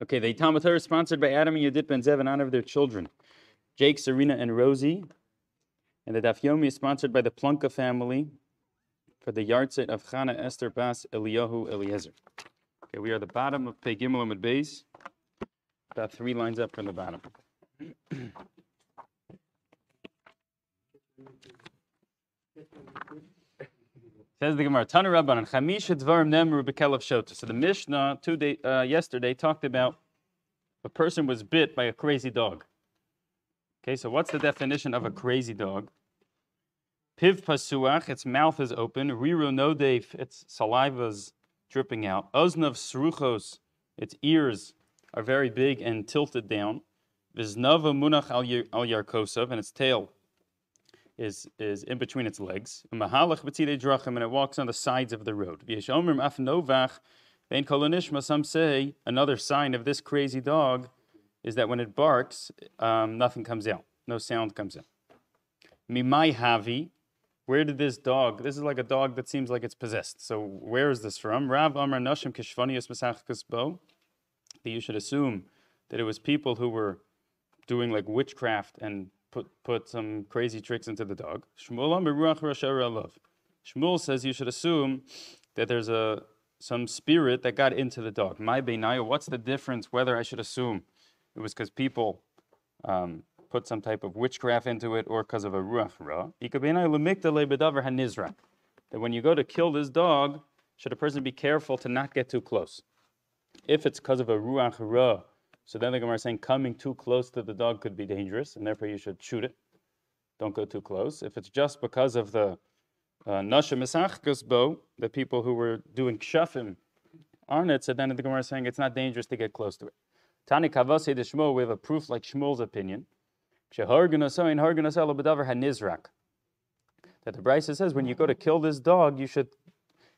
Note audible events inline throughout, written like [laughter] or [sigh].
Okay, the Talmud is sponsored by Adam and Yedit Ben Zev in honor of their children, Jake, Serena, and Rosie. And the Daf Yomi is sponsored by the Plunka family for the yahrzeit of Chana Esther Bas Eliyahu Eliezer. Okay, we are the bottom of Pei Gimel Amud Beis, about three lines up from the bottom. [clears throat] Says the Gemara, Tana Rabbanan, Chamisha Dvarim Nemru Bekelev Shota. So the Mishnah two day, uh, yesterday talked about a person was bit by a crazy dog. Okay, so what's the definition of a crazy dog? Piv pasuach, its mouth is open. Riru nodef, its saliva's dripping out. Oznav sruchos, its ears are very big and tilted down. Viznava munach al yarkosov, and its tail is, is in between its legs. And it walks on the sides of the road. Some say another sign of this crazy dog is that when it barks, um, nothing comes out, no sound comes out. Mimai where did this dog? This is like a dog that seems like it's possessed. So where is this from? Rav Amar Nashim Kishvanius Masachkas Bo. That you should assume that it was people who were doing like witchcraft and put, put some crazy tricks into the dog. Shmuel says you should assume that there's a some spirit that got into the dog. My Beinaya, what's the difference whether I should assume it was because people um, put some type of witchcraft into it or because of a ruach ra? That when you go to kill this dog, should a person be careful to not get too close? If it's because of a ruach ra, so then the Gemara is saying coming too close to the dog could be dangerous, and therefore you should shoot it. Don't go too close. If it's just because of the uh, nasha misachkas bo, the people who were doing kshafim on it, so then the Gemara is saying it's not dangerous to get close to it. Tani kavase de we have a proof like Shmuel's opinion. That the Brisa says when you go to kill this dog, you should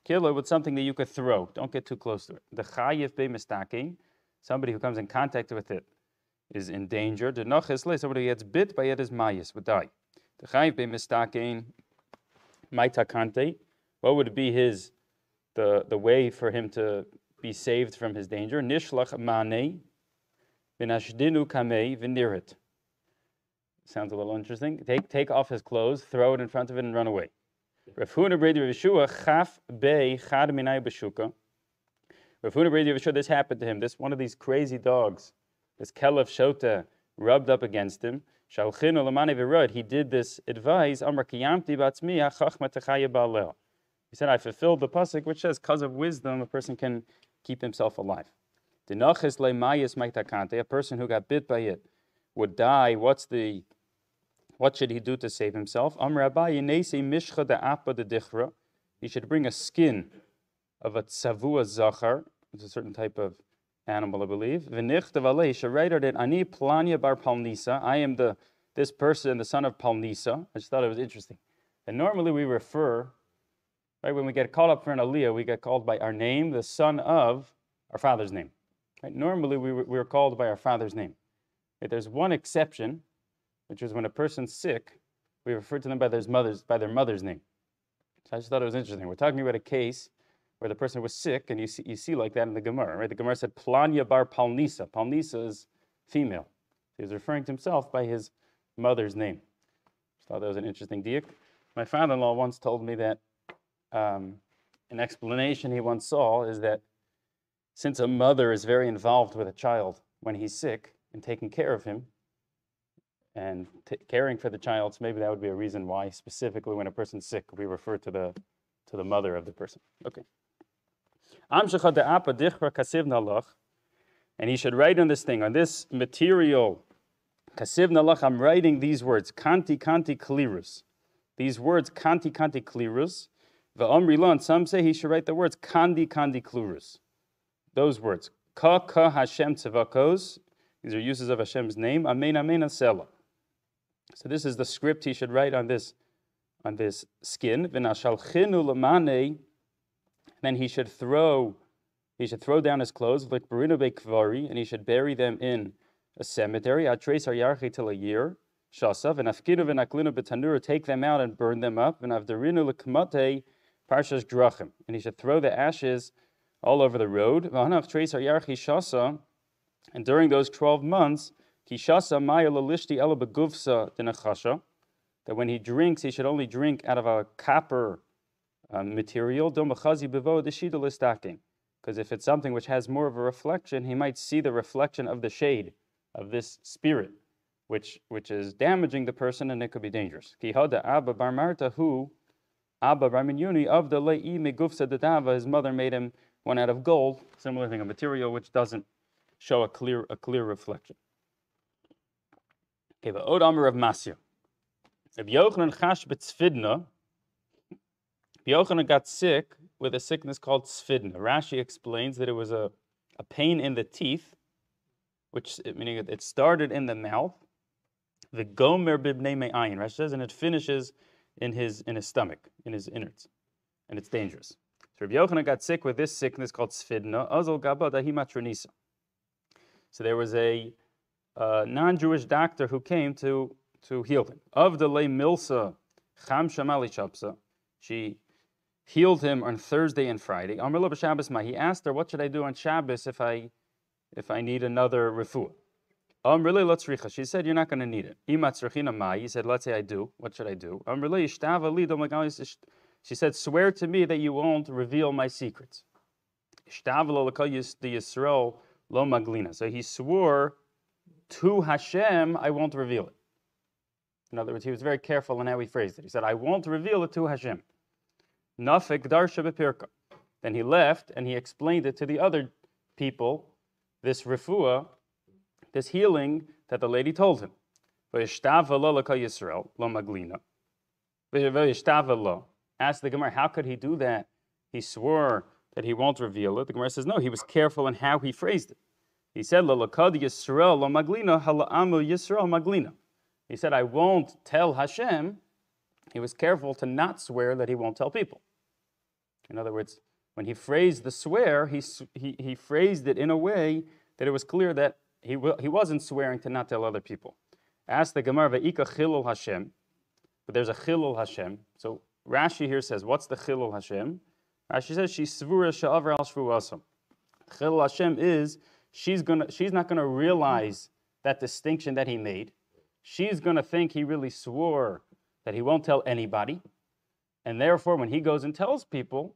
kill it with something that you could throw. Don't get too close to it. The chayiv be mistaking somebody who comes in contact with it is in danger. The nachisle, somebody who gets bit by it is mayas, would die. The chayiv be mistakein, maitakante, what would be his, the, the way for him to be saved from his danger? Nishlach mane, vinashdinu kamei vinirit. Sounds a little interesting. Take, take off his clothes, throw it in front of it, and run away. Rav Huna Bredi Yeshua chaf be chad minay b'shuka. Rav Yeshua, this happened to him. This one of these crazy dogs, this Kelef Shota, rubbed up against him. Shalchinu lamani v'rod. He did this advice. Amar kiyamti batzmi ha'chachma techaya. He said, I fulfilled the pasuk which says, because of wisdom, a person can keep himself alive. Dinachis le'mayis maitakante. A person who got bit by it would die. What's the what should he do to save himself? He should bring a skin of a tzavua zachar, it's a certain type of animal, I believe. V'nichtav he should write it, ani planya bar palnisa, I am the this person, the son of Palnisa. I just thought it was interesting. And normally we refer, right, when we get called up for an aliyah, we get called by our name, the son of our father's name. Right? Normally we, we are called by our father's name. Right? There's one exception, which is when a person's sick, we refer to them by their mother's, by their mother's name. So I just thought it was interesting. We're talking about a case where the person was sick, and you see, you see like that in the Gemara, right? The Gemara said, Planya bar Palnisa. Palnisa is female. He was referring to himself by his mother's name. Just thought that was an interesting diak. My father in law once told me that um, an explanation he once saw is that since a mother is very involved with a child when he's sick and taking care of him and t- caring for the child, so maybe that would be a reason why specifically when a person's sick we refer to the to the mother of the person. Okay. And he should write on this thing, on this material, kasiv nalach, I'm writing these words, kanti kanti klirus. These words, kanti kanti klirus. Va'omri some say he should write the words, kandi kandi klurus. Those words, ka ka Hashem tzavakos. These are uses of Hashem's name. Amen amen asela. So this is the script he should write on this on this skin. V'nashalchinu lamane then he should throw he should throw down his clothes like kvari, and he should bury them in a cemetery. Atres yarchi till a year. Shasav and afkinu v'naklinu betanura take them out and burn them up. And avdarinu lekmate parshas drachim, and he should throw the ashes all over the road. V'hanav tres yarchi shasa, And during those 12 months, Kishasa Maya Lalishti Ela Beguvsa Dinachasha, that when he drinks, he should only drink out of a copper uh, material, because if it's something which has more of a reflection, he might see the reflection of the shade of this spirit, which, which is damaging the person and it could be dangerous. Kihada Abba Barmarta, who Abba Barminyuni of the Le'i Megufsa his mother made him one out of gold, similar thing, a material which doesn't show a clear, a clear reflection. Okay, but Od Amr of Masya. Rabbi Yochanan Chash B'tzfidna, Yochanan got sick with a sickness called tzfidna. Rashi explains that it was a, a pain in the teeth, which meaning it started in the mouth. The gomer bibnei me'ayin. Rashi says, and it finishes in his in his stomach, in his innards, and it's dangerous. So Rabbi Yochanan got sick with this sickness called tzfidna. Azal gaba dahimatronisa. So there was a uh, non-Jewish doctor who came to to heal him. Of the lay milsa cham shamali chapsa. She healed him on Thursday and Friday. Amr Shabbos He asked her, "What should I do on Shabbos if I if I need another refuah?" Um, really, let's richa. She said, "You're not going to need it." He said, "Let's say I do. What should I do?" She said, "Swear to me that you won't reveal my secrets." So he swore to Hashem, I won't reveal it. In other words, he was very careful in how he phrased it. He said, I won't reveal it to Hashem. Nafik darsha bepirka. Then he left and he explained it to the other people, this refuah, this healing that the lady told him. Asked the Gemara, how could he do that? He swore that he won't reveal it. The Gemara says, no, he was careful in how he phrased it. He said, Yisrael maglina hala'amu Yisrael maglina. He said, I won't tell Hashem. He was careful to not swear that he won't tell people. In other words, when he phrased the swear, he, he, he phrased it in a way that it was clear that he, he wasn't swearing to not tell other people. Ask the Gemara, Ve'ika chilul Hashem, but there's a chilul Hashem. So Rashi here says, what's the chilul Hashem? Rashi says, she's svura she'avar al shvuasam. Chilul Hashem is, she's, gonna, she's not going to realize that distinction that he made. She's going to think he really swore that he won't tell anybody. And therefore, when he goes and tells people,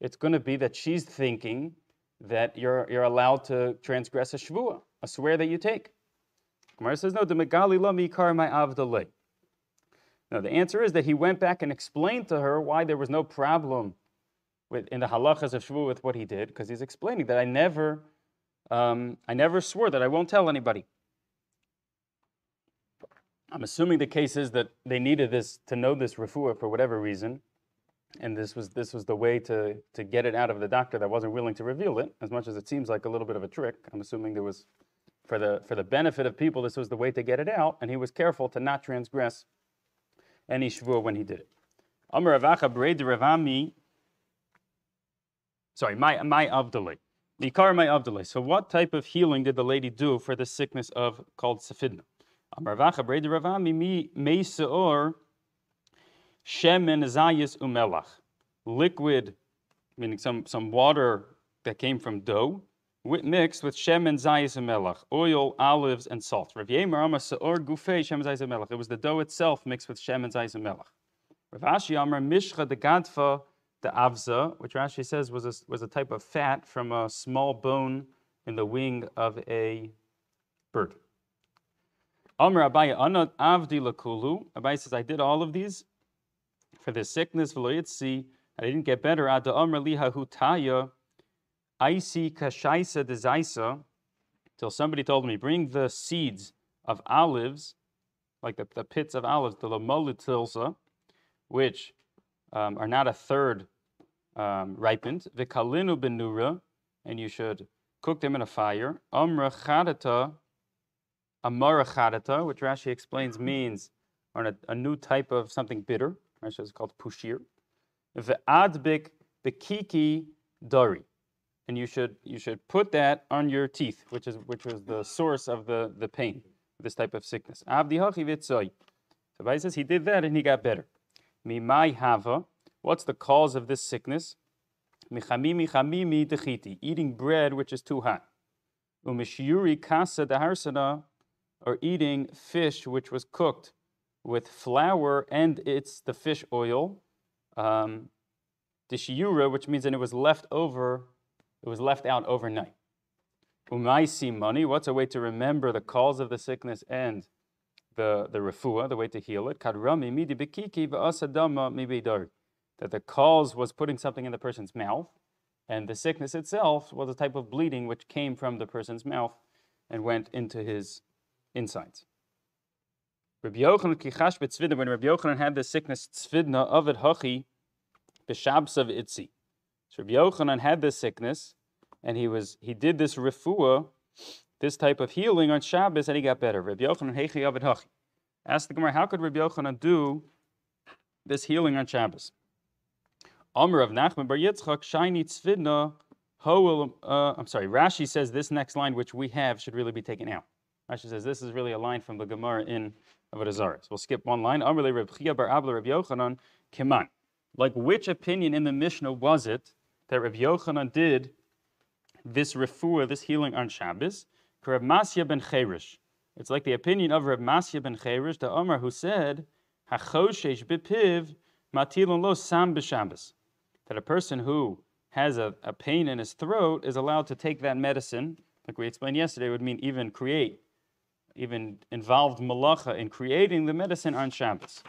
it's going to be that she's thinking that you're, you're allowed to transgress a shvua, a swear that you take. Gemara says, no, the megali lo mikar my avdalei. No, the answer is that he went back and explained to her why there was no problem with, in the halachas of shvua with what he did, because he's explaining that I never, um, I never swore that I won't tell anybody. I'm assuming the case is that they needed this to know this refuah for whatever reason, and this was this was the way to to get it out of the doctor that wasn't willing to reveal it. As much as it seems like a little bit of a trick, I'm assuming there was for the for the benefit of people, this was the way to get it out, and he was careful to not transgress any shvuah when he did it. Amar Ravacha Breid Ravami. Sorry, my my avdali. Nikar my avdali. So, what type of healing did the lady do for the sickness of called safidna? Ravacha Breid Ravami mi me seor shemen zayis umelach, liquid, meaning some, some water that came from dough, mixed with shemen zayis umelach, oil, olives, and salt. Rav Yemer Seor Gufei shemen zayis umelach. It was the dough itself mixed with shemen zayis umelach. Rav Ashi Amar Mishcha de Gadfa the avza, which Rashi says was a, was a type of fat from a small bone in the wing of a bird. Amr Abaye Anad Avdi Lakulu. Abaye says, I did all of these for the sickness, see, I didn't get better. Ad Amr Liha Hutaya, Aisi Kashaisa Dezaisa, till somebody told me, bring the seeds of olives, like the, the pits of olives, the Lamolutilsa, which um, are not a third um, ripened, Vikalinu Benura, and you should cook them in a fire. Amra Chadata, Amara Chadata, which Rashi explains mm-hmm. means on a, a new type of something bitter. Rashi is called pushir. Ve'adbik bekiki dari. And you should you should put that on your teeth, which is which was the source of the, the pain, this type of sickness. Abdi So Bai says he did that and he got better. Mimai hava. What's the cause of this sickness? Michamimi chamimi dechiti. Eating bread which is too hot. Umishuri kasa daharsana, or eating fish which was cooked with flour and it's the fish oil. Um, Dishiura, which means that it was left over, it was left out overnight. Umaisi money, what's a way to remember the cause of the sickness and the, the refuah, the way to heal it? Kadrami midi bekiki va'asadama mibidari. That the cause was putting something in the person's mouth, and the sickness itself was a type of bleeding which came from the person's mouth and went into his insides. Rabbi Yochanan kichash b'tzvidna, when Rabbi Yochanan had the sickness tzvidna it hachi, b'shabs of itzi. So Rabbi Yochanan had this sickness, and he was he did this refuah, this type of healing on Shabbos, and he got better. Rabbi Yochanan heichi of it hachi. Ask the Gemara, how could Rabbi Yochanan do this healing on Shabbos? Amr of Nachman bar Yitzchak, shiny tzvidna, hoel, uh, I'm sorry, Rashi says this next line, which we have, should really be taken out. Rashi says this is really a line from the Gemara in Avodah Zarah. So we'll skip one line. Reb Chia bar Reb Yochanan, kiman. Like which opinion in the Mishnah was it that Reb Yochanan did this refuah, this healing on Shabbos? Reb Masya ben Cherish. It's like the opinion of Reb Masya ben Cherish, the Omar who said, Hachoshesh bipiv matilon lo sam b'Shabbos. That a person who has a, a pain in his throat is allowed to take that medicine, like we explained yesterday, would mean even create, even involved malacha in creating the medicine on Shabbos.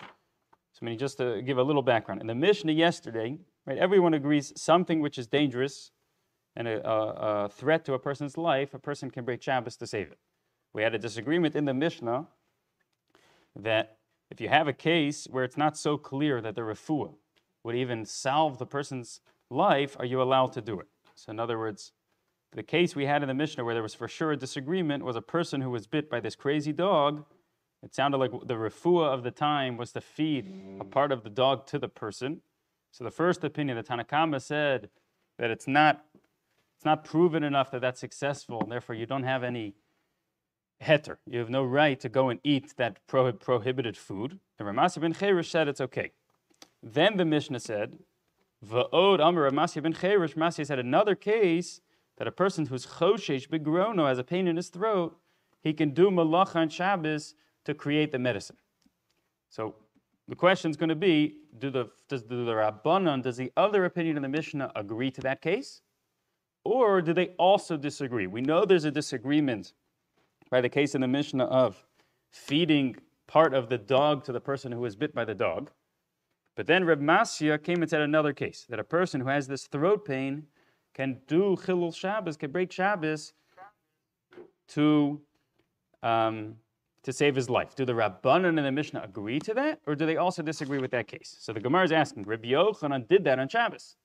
So, I mean, just to give a little background. In the Mishnah yesterday, right, everyone agrees something which is dangerous and a, a, a threat to a person's life, a person can break Shabbos to save it. We had a disagreement in the Mishnah that if you have a case where it's not so clear that the refuah would even solve the person's life, are you allowed to do it? So, in other words, the case we had in the Mishnah where there was for sure a disagreement was a person who was bit by this crazy dog. It sounded like the refuah of the time was to feed a mm. part of the dog to the person. So the first opinion, the Tanakama said that it's not it's not proven enough that that's successful, and therefore you don't have any heter. You have no right to go and eat that prohib- prohibited food. And Ramasi ben Cherish said it's okay. Then the Mishnah said, Va'od Amar Ramasi ben Cherish, Ramasi said another case that a person who's choshesh begrono has a pain in his throat, he can do malacha on Shabbos to create the medicine. So the question is going to be: Do the does do the Rabbanon, does the other opinion in the Mishnah agree to that case, or do they also disagree? We know there's a disagreement by the case in the Mishnah of feeding part of the dog to the person who was bit by the dog. But then Reb Masya came and said another case that a person who has this throat pain can do Chilul Shabbos, can break Shabbos to, um, to save his life. Do the Rabbanan and the Mishnah agree to that, or do they also disagree with that case? So the Gemara is asking, Rabbi Yochanan did that on Shabbos.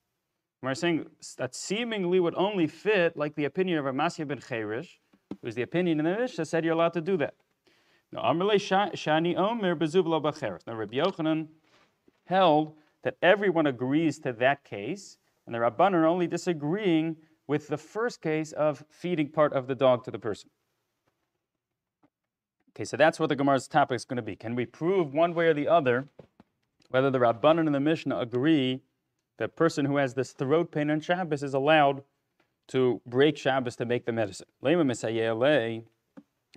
We're saying that seemingly would only fit like the opinion of Ramasya ben Cherish, who is the opinion in the Mishnah, said you're allowed to do that. Now, Shani Omer. Now, Rabbi Yochanan held that everyone agrees to that case, and the Rabbanan are only disagreeing with the first case of feeding part of the dog to the person. Okay, so that's what the Gemara's topic is going to be. Can we prove one way or the other whether the Rabbanan and the Mishnah agree that person who has this throat pain on Shabbos is allowed to break Shabbos to make the medicine?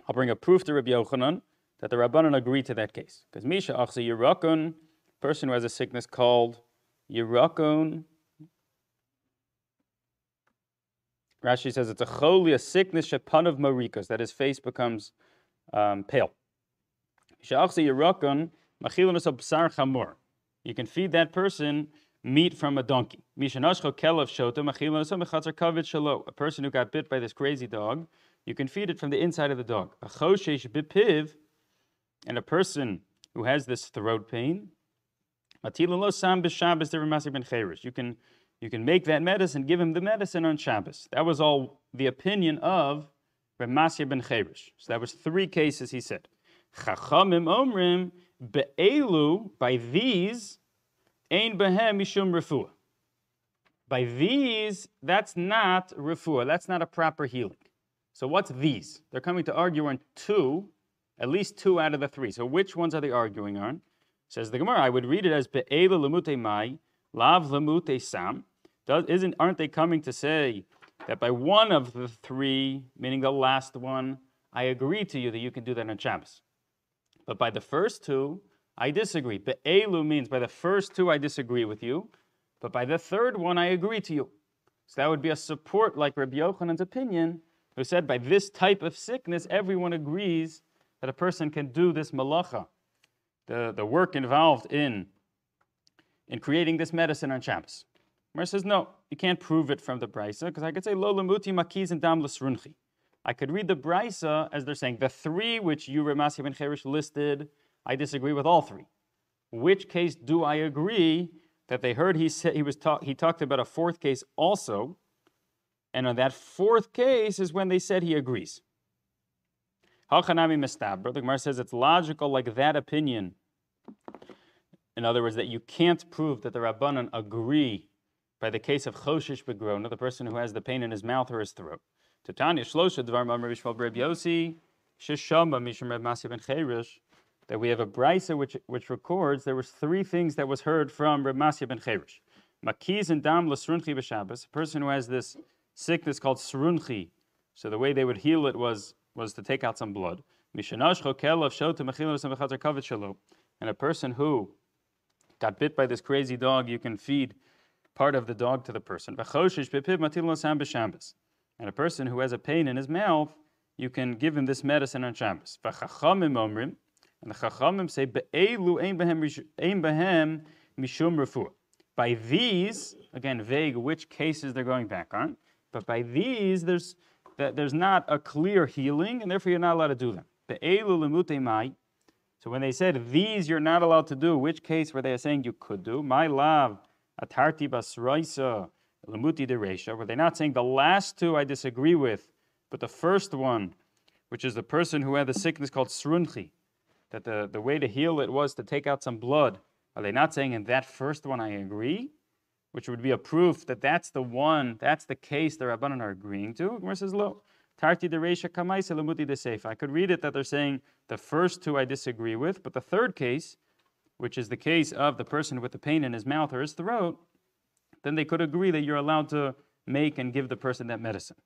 I'll bring a proof to Rabbi Yochanan that the Rabbanan agree to that case. Because Misha Achse Yerakon, person who has a sickness called Yerakon, Rashi says it's a choli, a sickness, of marikas, that his face becomes um, pale. You can feed that person meat from a donkey. A person who got bit by this crazy dog, you can feed it from the inside of the dog. And a person who has this throat pain, you can you can make that medicine, give him the medicine on Shabbos. That was all the opinion of Ramasya ben Cherish. So that was three cases he said. Chachamim omrim be'elu, by these, ein behem mishum refuah. By these, that's not refuah. That's not a proper healing. So what's these? They're coming to argue on two, at least two out of the three. So which ones are they arguing on? Says the Gemara, I would read it as be'elu lemute mai, lav lemute sam. Does, isn't, aren't they coming to say that by one of the three, meaning the last one, I agree to you that you can do that on Shabbos. But by the first two, I disagree. Be'elu means by the first two, I disagree with you. But by the third one, I agree to you. So that would be a support like Rabbi Yochanan's opinion, who said by this type of sickness, everyone agrees that a person can do this malacha, the, the work involved in, in creating this medicine on Shabbos. Mar says, no, you can't prove it from the brisa, because I could say, lo lamuti makiz and dam l'srunchi. I could read the brisa as they're saying, the three which you, Ramasi ben Cherish, listed, I disagree with all three. Which case do I agree that they heard he said he was talk, he talked about a fourth case also, and on that fourth case is when they said he agrees. Hachanami mistabra. The Gemara says it's logical, like that opinion. In other words, that you can't prove that the Rabbanan agree by the case of Choshish Begrona, the person who has the pain in his mouth or his throat. Shlosha Dvar Mishim Reb ben that we have a brisa which, which records there was three things that was heard from Reb Masya ben Cherish. Makiz and dam l'srunchi b'Shabbos, a person who has this sickness called srunchi. So the way they would heal it was, was to take out some blood. And a person who got bit by this crazy dog, you can feed part of the dog to the person. And a person who has a pain in his mouth, you can give him this medicine on Shabbos. And the Chachamim say. By these, again, vague which cases they're going back on, but by these, there's, that there's not a clear healing, and therefore you're not allowed to do them. So when they said these you're not allowed to do, which case were they saying you could do? My love, atarti basraisa, lemuti deresha. Were they not saying the last two I disagree with, but the first one, which is the person who had the sickness called srunchi, that the, the way to heal it was to take out some blood. Are they not saying in that first one I agree? Which would be a proof that that's the one, that's the case the Rabbanan are agreeing to. Gemara says, lo, tarti de reisha kamaisa lemuti de seif. I could read it that they're saying the first two I disagree with, but the third case, which is the case of the person with the pain in his mouth or his throat, then they could agree that you're allowed to make and give the person that medicine.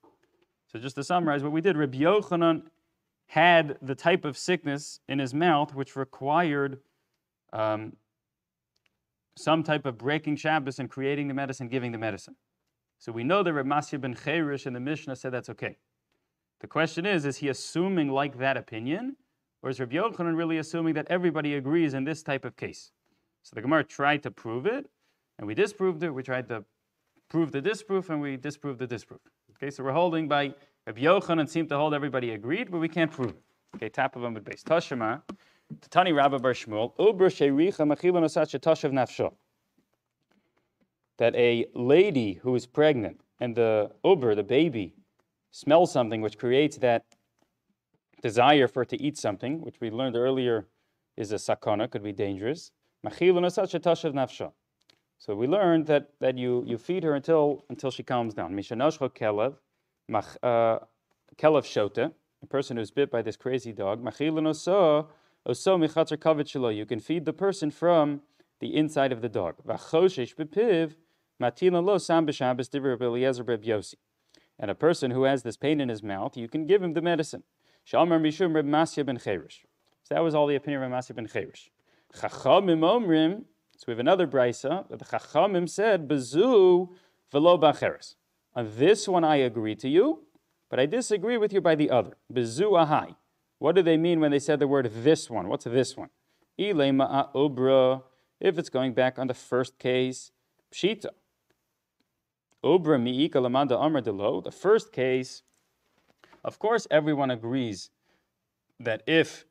So just to summarize what we did, Rabbi Yochanan had the type of sickness in his mouth which required um, some type of breaking Shabbos and creating the medicine, giving the medicine. So we know that Reb Masya ben Cherish in the Mishnah said that's okay. The question is, is he assuming like that opinion, or is Reb Yochanan really assuming that everybody agrees in this type of case? So the Gemara tried to prove it, and we disproved it. We tried to prove the disproof, and we disproved the disproof. Okay, so we're holding by Rabbi Yochanan seemed to hold everybody agreed, but we can't prove it. Okay, top of with base. Tashima, Tani Rabba Bar Shmuel, Ubra Sheiricha Machila Nosach Nafsho. That a lady who is pregnant and the Uber, the baby, smells something which creates that desire for it to eat something, which we learned earlier is a sakana, could be dangerous. So we learned that, that you, you feed her until, until she calms down. Kelev, uh, Shota, a person who's bit by this crazy dog, you can feed the person from the inside of the dog. And a person who has this pain in his mouth, you can give him the medicine. So that was all the opinion of Masya ben Cherish. So we have another brisa that the Chachamim said, Bezu velo bacheres. On this one I agree to you, but I disagree with you by the other. Bezu ahai. What do they mean when they said the word this one? What's this one? Ilema obra. If it's going back on the first case, pshita. Obra mi'ika lamanda amr delo. The first case, of course, everyone agrees that if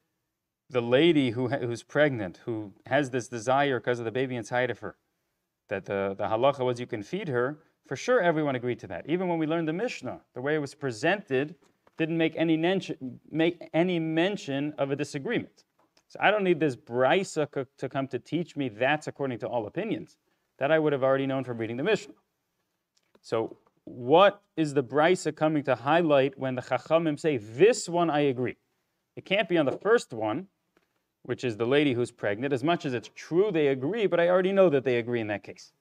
the lady who who's pregnant, who has this desire because of the baby inside of her, that the, the halacha was you can feed her, for sure, everyone agreed to that. Even when we learned the Mishnah, the way it was presented didn't make any, mention, make any mention of a disagreement. So I don't need this brisa to come to teach me that's according to all opinions. That I would have already known from reading the Mishnah. So what is the brisa coming to highlight when the chachamim say this one I agree? It can't be on the first one, which is the lady who's pregnant. As much as it's true they agree, but I already know that they agree in that case.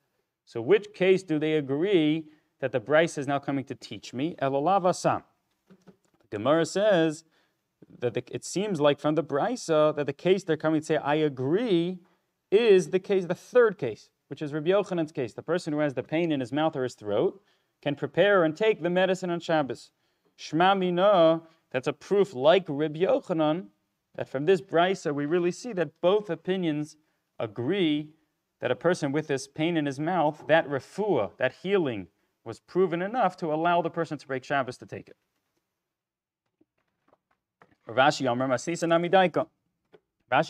So which case do they agree that the Brisa is now coming to teach me. Elolavasam. The Gemara says that the, it seems like from the Brisa that the case they're coming to say, I agree, is the case, the third case, which is Rabbi Yochanan's case. The person who has the pain in his mouth or his throat can prepare and take the medicine on Shabbos. Shma mina, that's a proof like Rabbi Yochanan, that from this Brisa we really see that both opinions agree that a person with this pain in his mouth, that refuah, that healing, was proven enough to allow the person to break Shabbos to take it. Rashi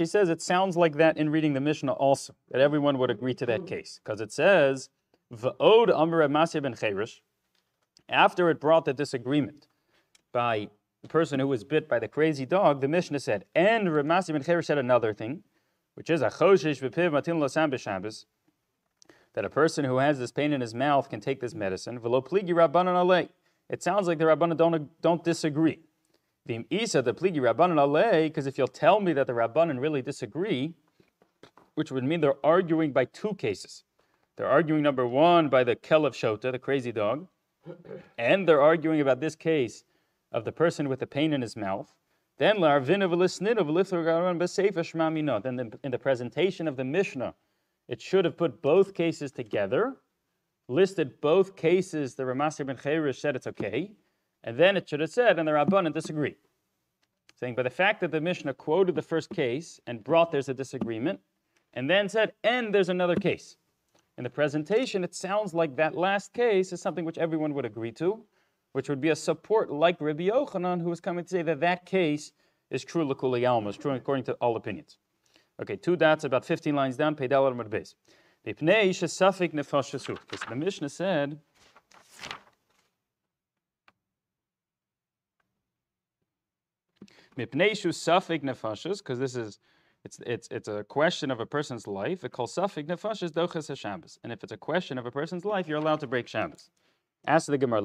says it sounds like that in reading the Mishnah also, that everyone would agree to that case, because it says, V'od Amr Masya ben Cherish, after it brought the disagreement by the person who was bit by the crazy dog, the Mishnah said, and Ramasi ben Cherish said another thing, which is a choshesh v'piv matin b'Shabbos, that a person who has this pain in his mouth can take this medicine. V'lo pligi rabbanon alei. It sounds like the rabbanon don't, don't disagree. V'im isa the pligi rabbanon alei, because if you'll tell me that the rabbanon really disagree, which would mean they're arguing by two cases. They're arguing number one by the kelev shota, the crazy dog, and they're arguing about this case of the person with the pain in his mouth. Then then in the presentation of the Mishnah, it should have put both cases together, listed both cases. The Ramasir ben Cherish said it's okay, and then it should have said, and the Rabbanan disagree. Saying, by the fact that the Mishnah quoted the first case and brought there's a disagreement, and then said, and there's another case. In the presentation, it sounds like that last case is something which everyone would agree to, which would be a support like Rabbi Yochanan, who was coming to say that that case is true l'kuli alma, is true according to all opinions. Okay, two dots, about 15 lines down, Peidal Amad Beis. Because the Mishnah said, because this is it's, it's, it's a question of a person's life. It calls safik nefashas doches Shabbos. And if it's a question of a person's life, you're allowed to break Shabbos. Ask the Gemara.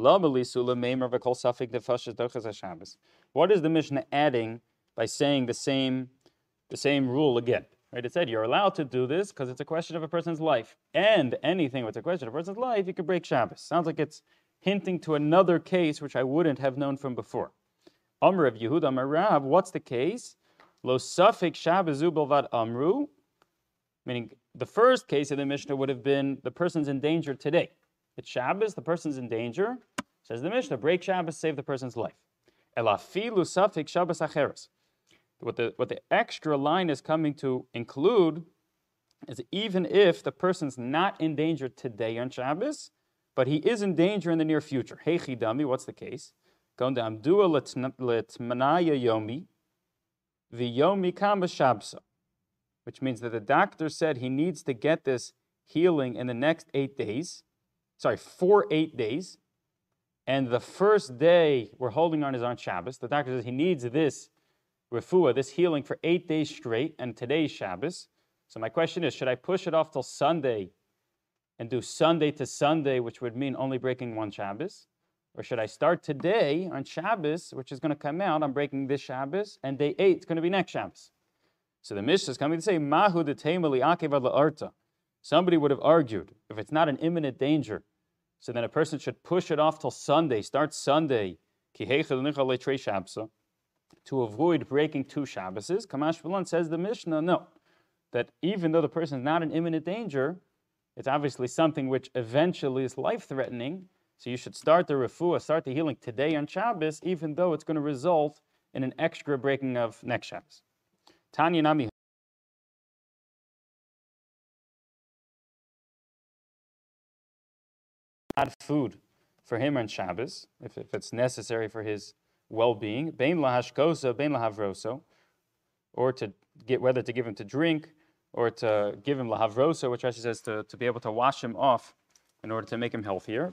What is the Mishnah adding by saying the same, the same rule again? Right? It said you're allowed to do this because it's a question of a person's life. And anything with a question of a person's life, you could break Shabbos. Sounds like it's hinting to another case which I wouldn't have known from before. Amr of Yehuda Amar what's the case? Lo safik Shabbazu Bilvad Amru, meaning the first case of the Mishnah would have been the person's in danger today. It's Shabbos, the person's in danger. Says the Mishnah, break Shabbos, save the person's life. Elafilu safik Shabbos acheres. What the, what the extra line is coming to include is even if the person's not in danger today on Shabbos, but he is in danger in the near future. Hey chidami, what's the case? To amdua yomi, V'yomi kama shabsa, which means that the doctor said he needs to get this healing in the next eight days, sorry, four eight days, and the first day we're holding on is on Shabbos. The doctor says he needs this refuah, this healing for eight days straight, and today's Shabbos. So my question is, should I push it off till Sunday and do Sunday to Sunday, which would mean only breaking one Shabbos? Or should I start today on Shabbos, which is going to come out, I'm breaking this Shabbos, and day eight is going to be next Shabbos. So the Mishnah is coming to say, Mahu de arta. Somebody would have argued, if it's not an imminent danger, so then a person should push it off till Sunday, start Sunday, to avoid breaking two Shabboses. Kamash Balan says the Mishnah, no. That even though the person is not in imminent danger, it's obviously something which eventually is life threatening, so you should start the refuah, start the healing today on Shabbos, even though it's going to result in an extra breaking of next Shabbos. Tanya Nami. Add food for him on Shabbos, if, if it's necessary for his well-being. Bein lahashkosa, bein lahavroso, or to get whether to give him to drink or to give him lahavroso, which actually says to, to be able to wash him off in order to make him healthier.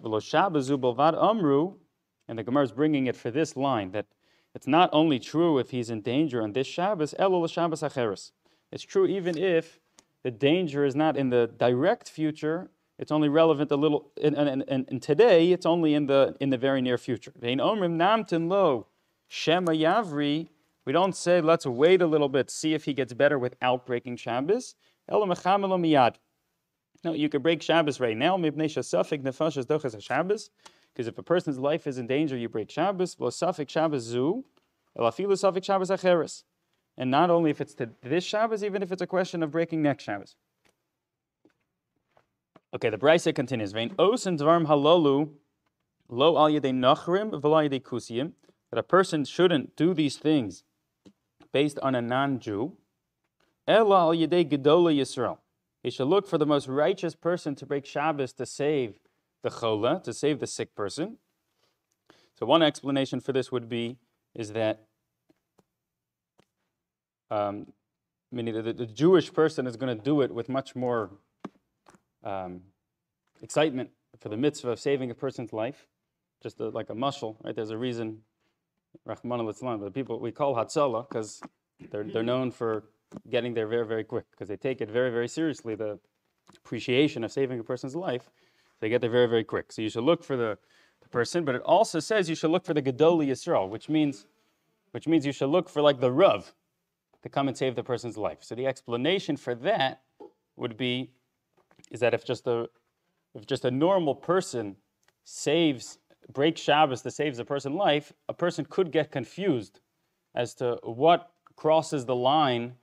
and the Gemara is bringing it for this line that it's not only true if he's in danger on this Shabbos, elul Shabbos acheres. It's true even if the danger is not in the direct future, it's only relevant a little, and, and, and, and today it's only in the, in the very near future. We don't say, let's wait a little bit, see if he gets better without breaking Shabbos. No, you could break Shabbos right now. Because if a person's life is in danger, you break Shabbos. And not only if it's to this Shabbos, even if it's a question of breaking next Shabbos. Okay, the Brisa continues. Vein os and dvarm halolu lo al yedei nachrim v'lo yedei kusiyim. That a person shouldn't do these things based on a non-Jew. Ela al yedei gedola Yisrael. He should look for the most righteous person to break Shabbos to save the chola, to save the sick person. So one explanation for this would be is that um, meaning the, the, Jewish person is going to do it with much more um, excitement for the mitzvah of saving a person's life, just a, like a muscle, right? There's a reason, Rahman al but people we call Hatzalah because they're, they're known for getting there very, very quick because they take it very, very seriously, the appreciation of saving a person's life. They get there very, very quick. So you should look for the, the person, but it also says you should look for the Gedoli Yisrael, which means, which means you should look for like the Rav to come and save the person's life. So the explanation for that would be is that if just a if just a normal person saves breaks Shabbos to saves a person's life, a person could get confused as to what crosses the line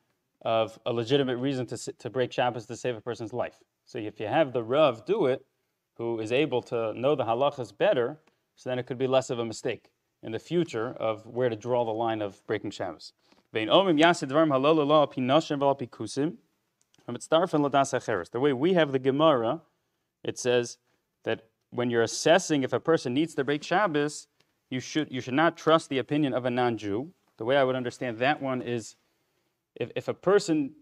of a legitimate reason to, to break Shabbos to save a person's life. So if you have the Rav do it, who is able to know the halachas better, so then it could be less of a mistake in the future of where to draw the line of breaking Shabbos. The way we have the Gemara, it says that when you're assessing if a person needs to break Shabbos, you should, you should not trust the opinion of a non Jew. The way I would understand that one is if, if a person,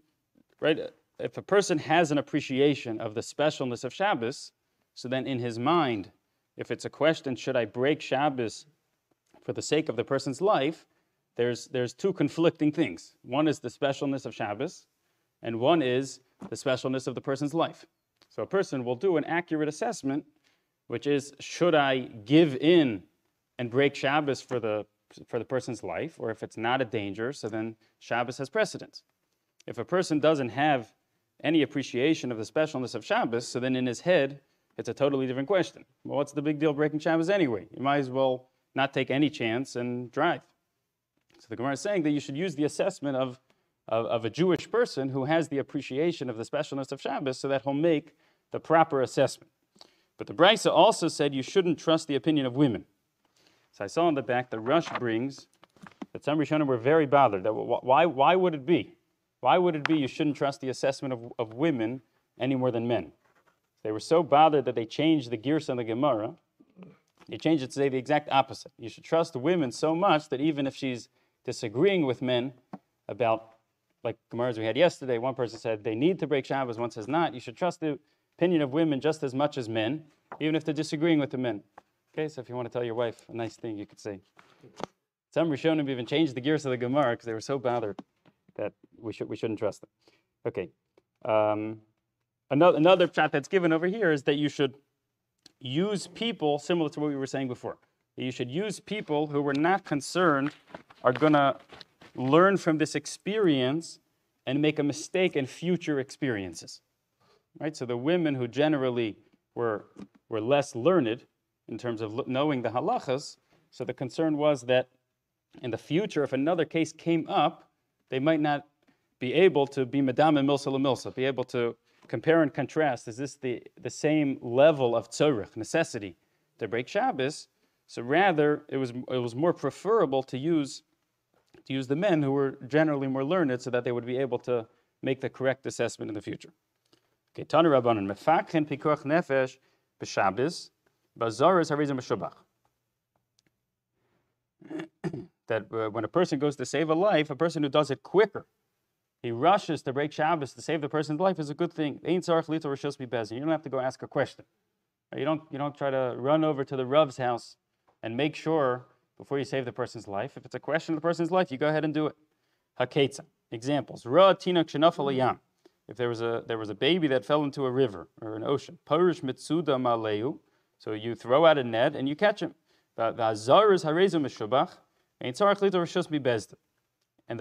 right, if a person has an appreciation of the specialness of Shabbos, so then in his mind, if it's a question, should I break Shabbos for the sake of the person's life, there's, there's two conflicting things. One is the specialness of Shabbos, and one is the specialness of the person's life. So a person will do an accurate assessment, which is should I give in and break Shabbos for the, for the person's life, or if it's not a danger, so then Shabbos has precedence. If a person doesn't have any appreciation of the specialness of Shabbos, so then in his head, it's a totally different question. Well, what's the big deal breaking Shabbos anyway? You might as well not take any chance and drive. So the Gemara is saying that you should use the assessment of of, of a Jewish person who has the appreciation of the specialness of Shabbos so that he'll make the proper assessment. But the Brisa also said you shouldn't trust the opinion of women. So I saw on the back the Rosh brings that some Rishonim were very bothered. That why, why would it be? Why would it be you shouldn't trust the assessment of, of women any more than men? They were so bothered that they changed the gears on the Gemara. They changed it to say the exact opposite. You should trust women so much that even if she's disagreeing with men about like Gemaras we had yesterday, one person said they need to break Shabbos, one says not. You should trust the opinion of women just as much as men, even if they're disagreeing with the men. Okay, so if you want to tell your wife a nice thing, you could say. Some Rishonim even changed the gears of the Gemara because they were so bothered that we, should, we shouldn't trust them. Okay. Um, another, another chat that's given over here is that you should use people, similar to what we were saying before. You should use people who were not concerned are going to learn from this experience and make a mistake in future experiences. Right? So the women who generally were, were less learned in terms of knowing the halachas, so the concern was that in the future, if another case came up, they might not be able to be madame and milsa milsa, be able to compare and contrast. Is this the, the same level of tzorich, necessity, to break Shabbos? So rather, it was, it was more preferable to use to use the men who were generally more learned so that they would be able to make the correct assessment in the future. Okay, Tanu Rabbanon, Mefakhin Pikuach Nefesh B'Shabbos, Bazaras Harizim B'Shubach. That uh, when a person goes to save a life, a person who does it quicker, he rushes to break Shabbos to save the person's life is a good thing. You don't have to go ask a question. You don't, you don't try to run over to the Rav's house and make sure before you save the person's life. If it's a question of the person's life, you go ahead and do it. Haketza. Examples. If there was a there was a baby that fell into a river or an ocean. Parish mitsuda maleu. So you throw out a net and you catch him. And the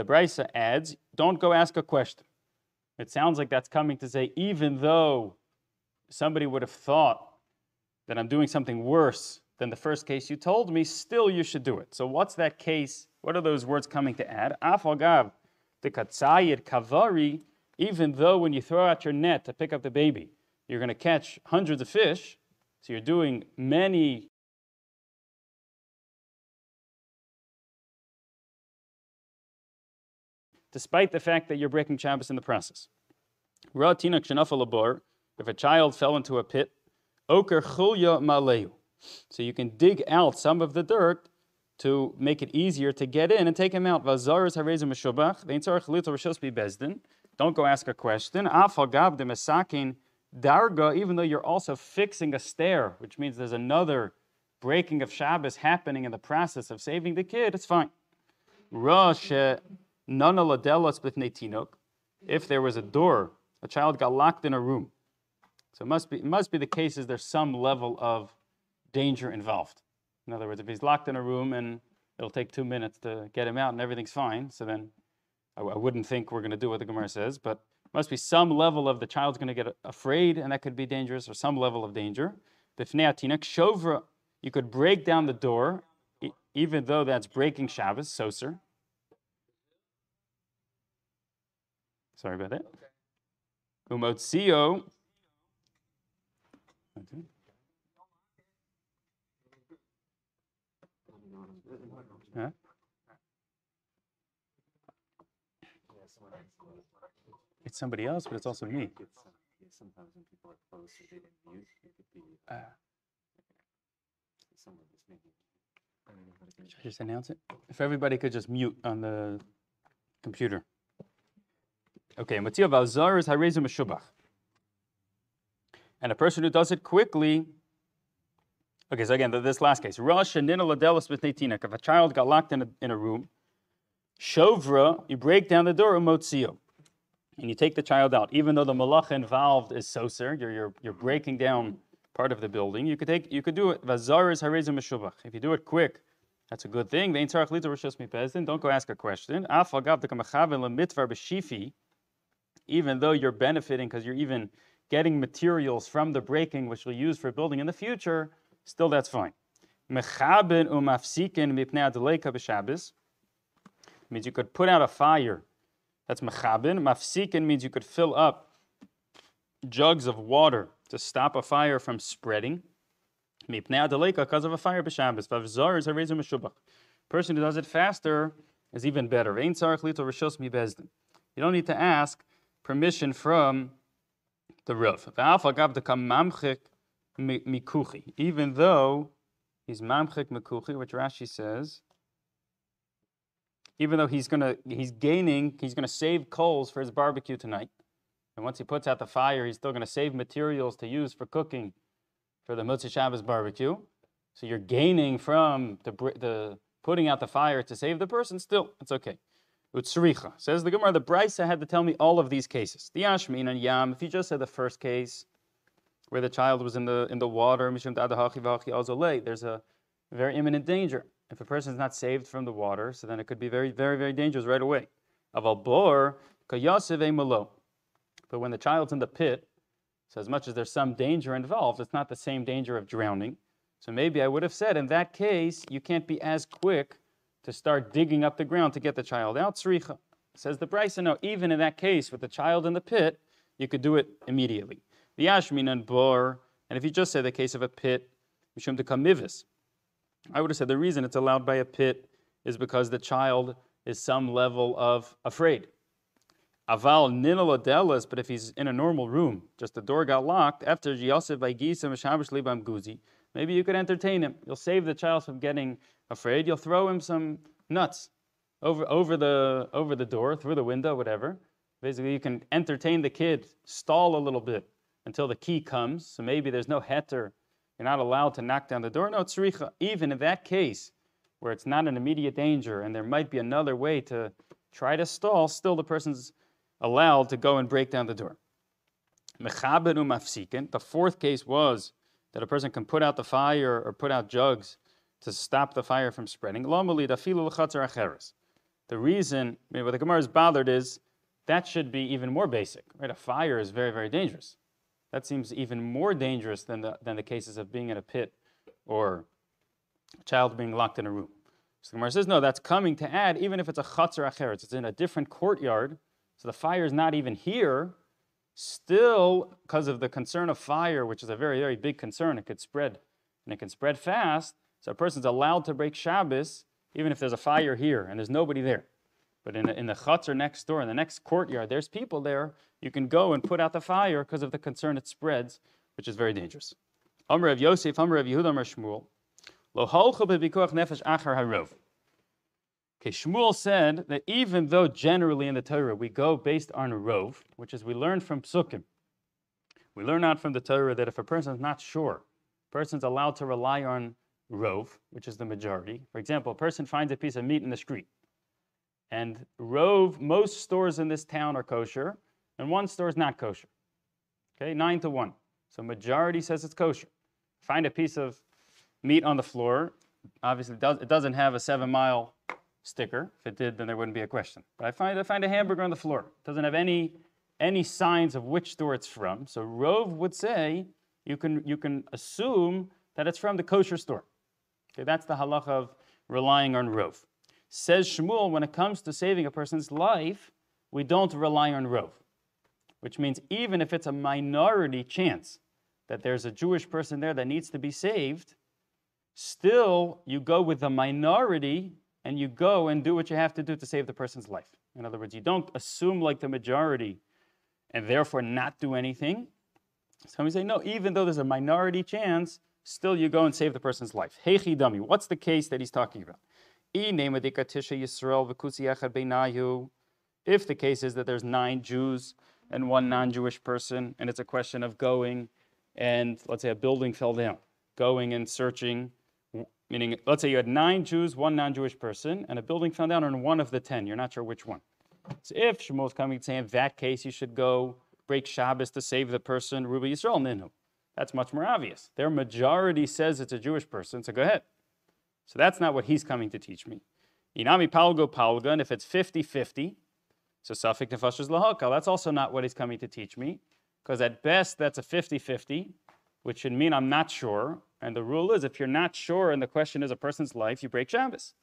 Brisa adds, don't go ask a question. It sounds like that's coming to say, even though somebody would have thought that I'm doing something worse than the first case you told me, still you should do it. So what's that case? What are those words coming to add? Afagav, the katsayid kavari, even though when you throw out your net to pick up the baby, you're going to catch hundreds of fish, so you're doing many despite the fact that you're breaking Shabbos in the process. If a child fell into a pit, oker chulya maleu. So you can dig out some of the dirt to make it easier to get in and take him out. Harezim meshubach. Don't go ask a question. Darga. Even though you're also fixing a stair, which means there's another breaking of Shabbos happening in the process of saving the kid, it's fine. Rosh eh, nana ladelas b'tnei If there was a door, a child got locked in a room. So it must be, it must be the case is there's some level of danger involved. In other words, if he's locked in a room and it'll take two minutes to get him out and everything's fine, so then I, I wouldn't think we're going to do what the Gemara says, but must be some level of the child's going to get afraid and that could be dangerous or some level of danger. Shovra, you could break down the door, even though that's breaking Shabbos, soser. Sorry about that. Umotzio, Huh? It's somebody else, but it's also me. Sometimes when people are close, they didn't mute. It could be someone just. Should I just announce it? If everybody could just mute on the computer. Okay, Matzia Valzar is Harezim Meshubach. And a person who does it quickly. Okay, so again, this last case. Rosh and If a child got locked in a, in a room, Shovra, you break down the door, Umotzio, and you take the child out. Even though the malach involved is soser, you're, you're, you're breaking down part of the building, you could take you could do it. Vazar is Harezim Meshubach. If you do it quick, that's a good thing. Don't go ask a question. Even though you're benefiting because you're even getting materials from the breaking, which we'll use for building in the future, still that's fine. Mechaben umafsikin mipnei means you could put out a fire. That's mechaben. Mafsikin means you could fill up jugs of water to stop a fire from spreading. Mipnei adeleka because of a fire b'Shabbos. Vavzar is a reason meshubach. Person who does it faster is even better. You don't need to ask permission from the Rav. Even though he's mamchik mikuchi, which Rashi says, even though he's gonna he's gaining, he's gonna save coals for his barbecue tonight. And once he puts out the fire, he's still gonna save materials to use for cooking for the Motzei Shabbos barbecue. So you're gaining from the, the putting out the fire to save the person. Still, it's okay. Utsricha. Says the Gemara, the Brisa had to tell me all of these cases. The Ashmin and Yam, if you just said the first case, where the child was in the in the water, there's a very imminent danger. If a person is not saved from the water, so then it could be very, very, very dangerous right away. But when the child's in the pit, so as much as there's some danger involved, it's not the same danger of drowning. So maybe I would have said, in that case, you can't be as quick to start digging up the ground to get the child out. Sricha. Says the Brisa, no, even in that case with the child in the pit, you could do it immediately. The Ashmin and Bor, and if you just say the case of a pit, Mishum to Kamivis, I would have said the reason it's allowed by a pit is because the child is some level of afraid. Aval ninaladelas, but if he's in a normal room, just the door got locked, after Yosef by Guzi, maybe you could entertain him. You'll save the child from getting afraid, you'll throw him some nuts over, over, the, over the door, through the window, whatever. Basically, you can entertain the kid, stall a little bit until the key comes. So maybe there's no heter, you're not allowed to knock down the door. No, tzricha. Even in that case, where it's not an immediate danger and there might be another way to try to stall, still the person's allowed to go and break down the door. The fourth case was that a person can put out the fire or put out jugs to stop the fire from spreading. The reason what the Gemara is bothered is that should be even more basic, right? A fire is very, very dangerous. That seems even more dangerous than the, than the cases of being in a pit or a child being locked in a room. So the Gemara says, no, that's coming to add, even if it's a chatzar acheretz, it's in a different courtyard, so the fire is not even here, still, because of the concern of fire, which is a very, very big concern, it could spread, and it can spread fast, so a person's allowed to break Shabbos, even if there's a fire here and there's nobody there. But in the, in the chutzner next door, in the next courtyard, there's people there. You can go and put out the fire because of the concern it spreads, which is very dangerous. Amr of Yosef, Amr of Yehuda, Amr Shmuel. Lo nefesh achar harov. Okay, Shmuel said that even though generally in the Torah we go based on rov, which is we learn from psukim, we learn out from the Torah that if a person is not sure, a person's allowed to rely on rov, which is the majority. For example, a person finds a piece of meat in the street. And Rove, most stores in this town are kosher, and one store is not kosher. Okay, nine to one. So majority says it's kosher. Find a piece of meat on the floor. Obviously, it doesn't have a seven mile sticker. If it did, then there wouldn't be a question. But I find, I find a hamburger on the floor. It doesn't have any, any signs of which store it's from. So Rove would say you can, you can assume that it's from the kosher store. Okay, that's the halacha of relying on rov. Says Shmuel, when it comes to saving a person's life, we don't rely on rov, which means even if it's a minority chance that there's a Jewish person there that needs to be saved, still you go with the minority and you go and do what you have to do to save the person's life. In other words, you don't assume like the majority and therefore not do anything. Some say, no, even though there's a minority chance, still you go and save the person's life. Hechi dummy. What's the case that he's talking about? If the case is that there's nine Jews and one non-Jewish person, and it's a question of going and let's say a building fell down, going and searching, meaning let's say you had nine Jews, one non-Jewish person, and a building fell down on one of the ten. You're not sure which one. So if Shmuel's coming to say in that case you should go break Shabbos to save the person, Ruba Yisrael Ninu. That's much more obvious. Their majority says it's a Jewish person, so go ahead. So that's not what he's coming to teach me. Inami palgo palga, and if it's 50 50, so Safik nefashas lahakal, that's also not what he's coming to teach me, because at best that's a 50 50, which should mean I'm not sure. And the rule is if you're not sure and the question is a person's life, you break Shabbos.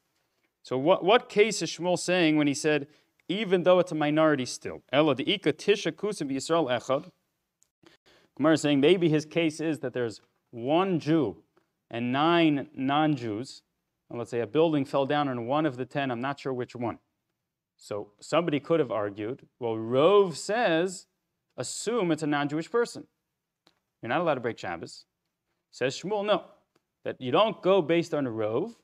So what, what case is Shmuel saying when he said, even though it's a minority still? Ella the tisha kusim Yisrael echad, Gemara is saying maybe his case is that there's one Jew and nine non Jews. And let's say a building fell down on one of the ten, I'm not sure which one. So somebody could have argued, well, Rove says, assume it's a non Jewish person. You're not allowed to break Shabbos. Says Shmuel, no, that you don't go based on a Rove.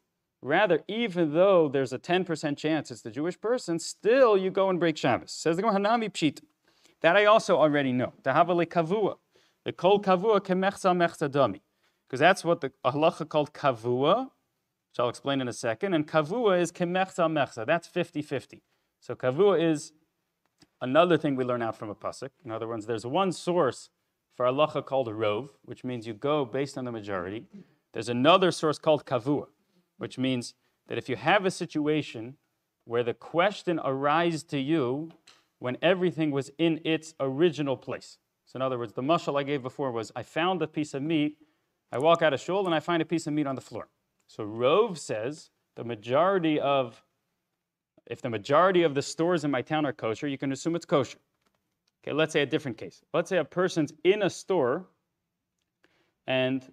Rather, even though there's a 10% chance it's the Jewish person, still you go and break Shabbos. Says the Hanami Pshit. That I also already know. Tahavale Kavua. The kol kavua kemechza mechza dami. Because that's what the halacha called kavua, which I'll explain in a second. And kavua is kemechza mechza. That's 50 50. So kavua is another thing we learn out from a pasuk. In other words, there's one source for halacha called rov, which means you go based on the majority. There's another source called kavua, which means that if you have a situation where the question arises to you when everything was in its original place. So in other words, the mushal I gave before was I found a piece of meat, I walk out of shul and I find a piece of meat on the floor. So Rove says the majority of, if the majority of the stores in my town are kosher, you can assume it's kosher. Okay, let's say a different case. Let's say a person's in a store and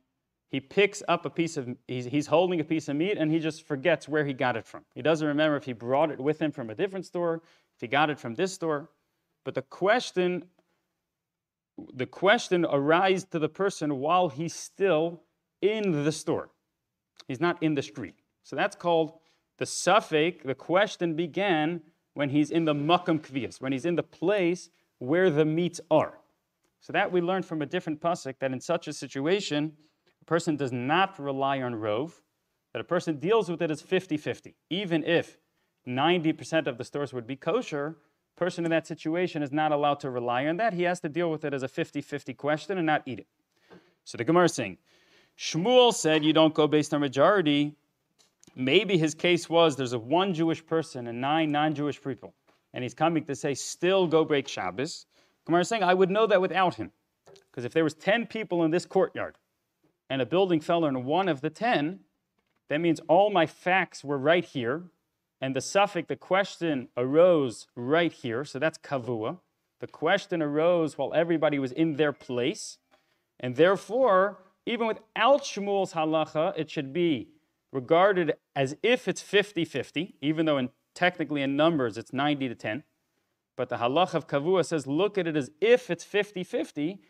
he picks up a piece of, he's, he's holding a piece of meat and he just forgets where he got it from. He doesn't remember if he brought it with him from a different store, if he got it from this store. But the question the question arises to the person while he's still in the store. He's not in the street. So that's called the suffix. The question began when he's in the makam kvias, when he's in the place where the meats are. So that we learned from a different pasuk that in such a situation, a person does not rely on rove, that a person deals with it as 50-50. Even if 90% of the stores would be kosher, person in that situation is not allowed to rely on that. He has to deal with it as a 50 50 question and not eat it. So the Gemara is saying, Shmuel said you don't go based on majority. Maybe his case was there's a one Jewish person and nine non Jewish people. And he's coming to say, still go break Shabbos. Gemara is saying, I would know that without him. Because if there was 10 people in this courtyard and a building fell on one of the 10, that means all my facts were right here, and the suffix, the question arose right here, so that's kavua. The question arose while everybody was in their place, and therefore, even without Shmuel's halacha, it should be regarded as if it's 50 50, even though in, technically in numbers it's 90 to 10. But the halacha of kavua says look at it as if it's 50 50,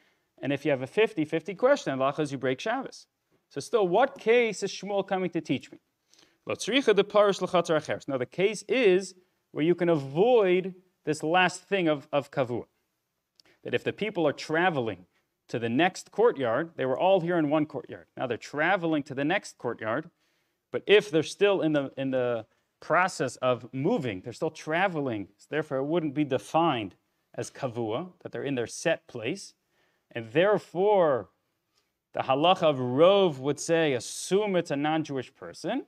and if you have a 50 50 question, halacha you break Shabbos. So, still, what case is Shmuel coming to teach me? Now, the case is where you can avoid this last thing of, of kavua. That if the people are traveling to the next courtyard, they were all here in one courtyard. Now they're traveling to the next courtyard, but if they're still in the, in the process of moving, they're still traveling, so therefore it wouldn't be defined as kavua, that they're in their set place. And therefore, the halacha of Rov would say, assume it's a non Jewish person.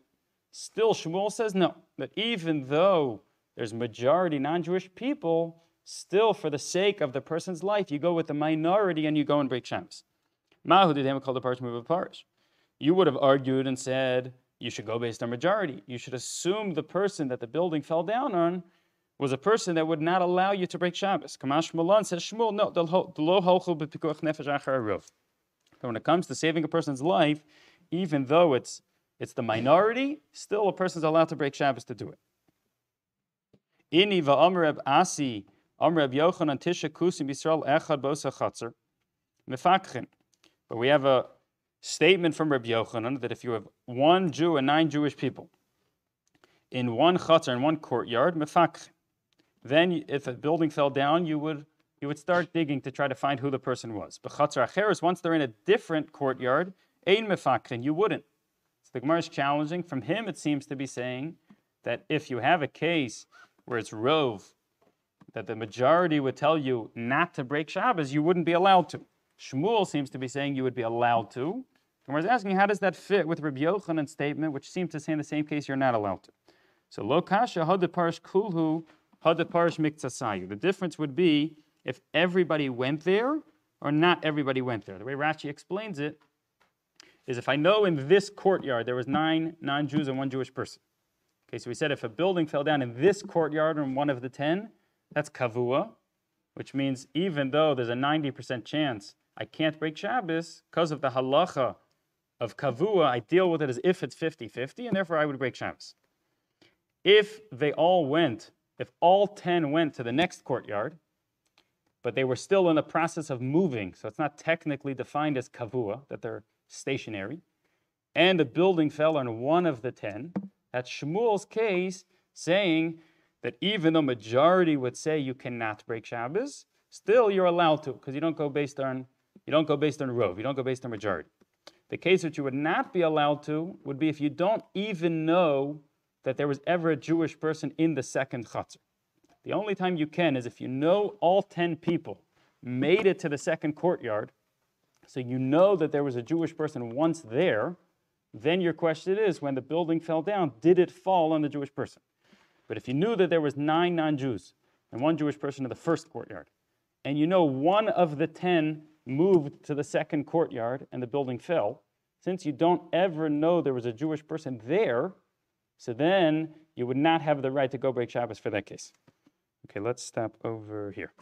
Still, Shmuel says no, that even though there's majority non Jewish people, still for the sake of the person's life, you go with the minority and you go and break Shabbos. Mahu did him call the parish move of parish. You would have argued and said, you should go based on majority. You should assume the person that the building fell down on was a person that would not allow you to break Shabbos. Kamash Malan says Shmuel, no, nefesh that when it comes to saving a person's life, even though it's it's the minority, still a person's allowed to break Shabbos to do it. Ini va'amreb asi amreb yochanan tisha kusim Yisrael echad bosa chatzar mefakchin. But we have a statement from Rabbi Yochanan that if you have one Jew and nine Jewish people in one chatzar, in one courtyard, mefakchin, then if a building fell down, you would you would start digging to try to find who the person was. B'chatzar acheres, once they're in a different courtyard, ein mefakrin, you wouldn't. So the Gemara is challenging. From him, it seems to be saying that if you have a case where it's rove, that the majority would tell you not to break Shabbos, you wouldn't be allowed to. Shmuel seems to be saying you would be allowed to. Gemara is asking, how does that fit with Rabbi Yochanan's statement, which seems to say in the same case you're not allowed to? So lo kasha hadad parish kulhu hadad parish miktasayu. The difference would be if everybody went there or not everybody went there. The way Rashi explains it is if I know in this courtyard there was nine non-Jews and one Jewish person. Okay, so we said if a building fell down in this courtyard in one of the ten, that's kavua, which means even though there's a 90% chance I can't break Shabbos, because of the halacha of kavua, I deal with it as if it's 50-50, and therefore I would break Shabbos. If they all went, if all 10 went to the next courtyard, but they were still in the process of moving, so it's not technically defined as kavua, that they're stationary. And the building fell on one of the ten. That's Shmuel's case, saying that even though majority would say you cannot break Shabbos, still you're allowed to, because you don't go based on you don't go based on rove, you don't go based on majority. The case that you would not be allowed to would be if you don't even know that there was ever a Jewish person in the second chutzner. The only time you can is if you know all 10 people made it to the second courtyard, so you know that there was a Jewish person once there, then your question is when the building fell down, did it fall on the Jewish person? But if you knew that there was nine non-Jews and one Jewish person in the first courtyard, and you know one of the 10 moved to the second courtyard and the building fell, since you don't ever know there was a Jewish person there, so then you would not have the right to go break Shabbos for that case. Okay, let's stop over here.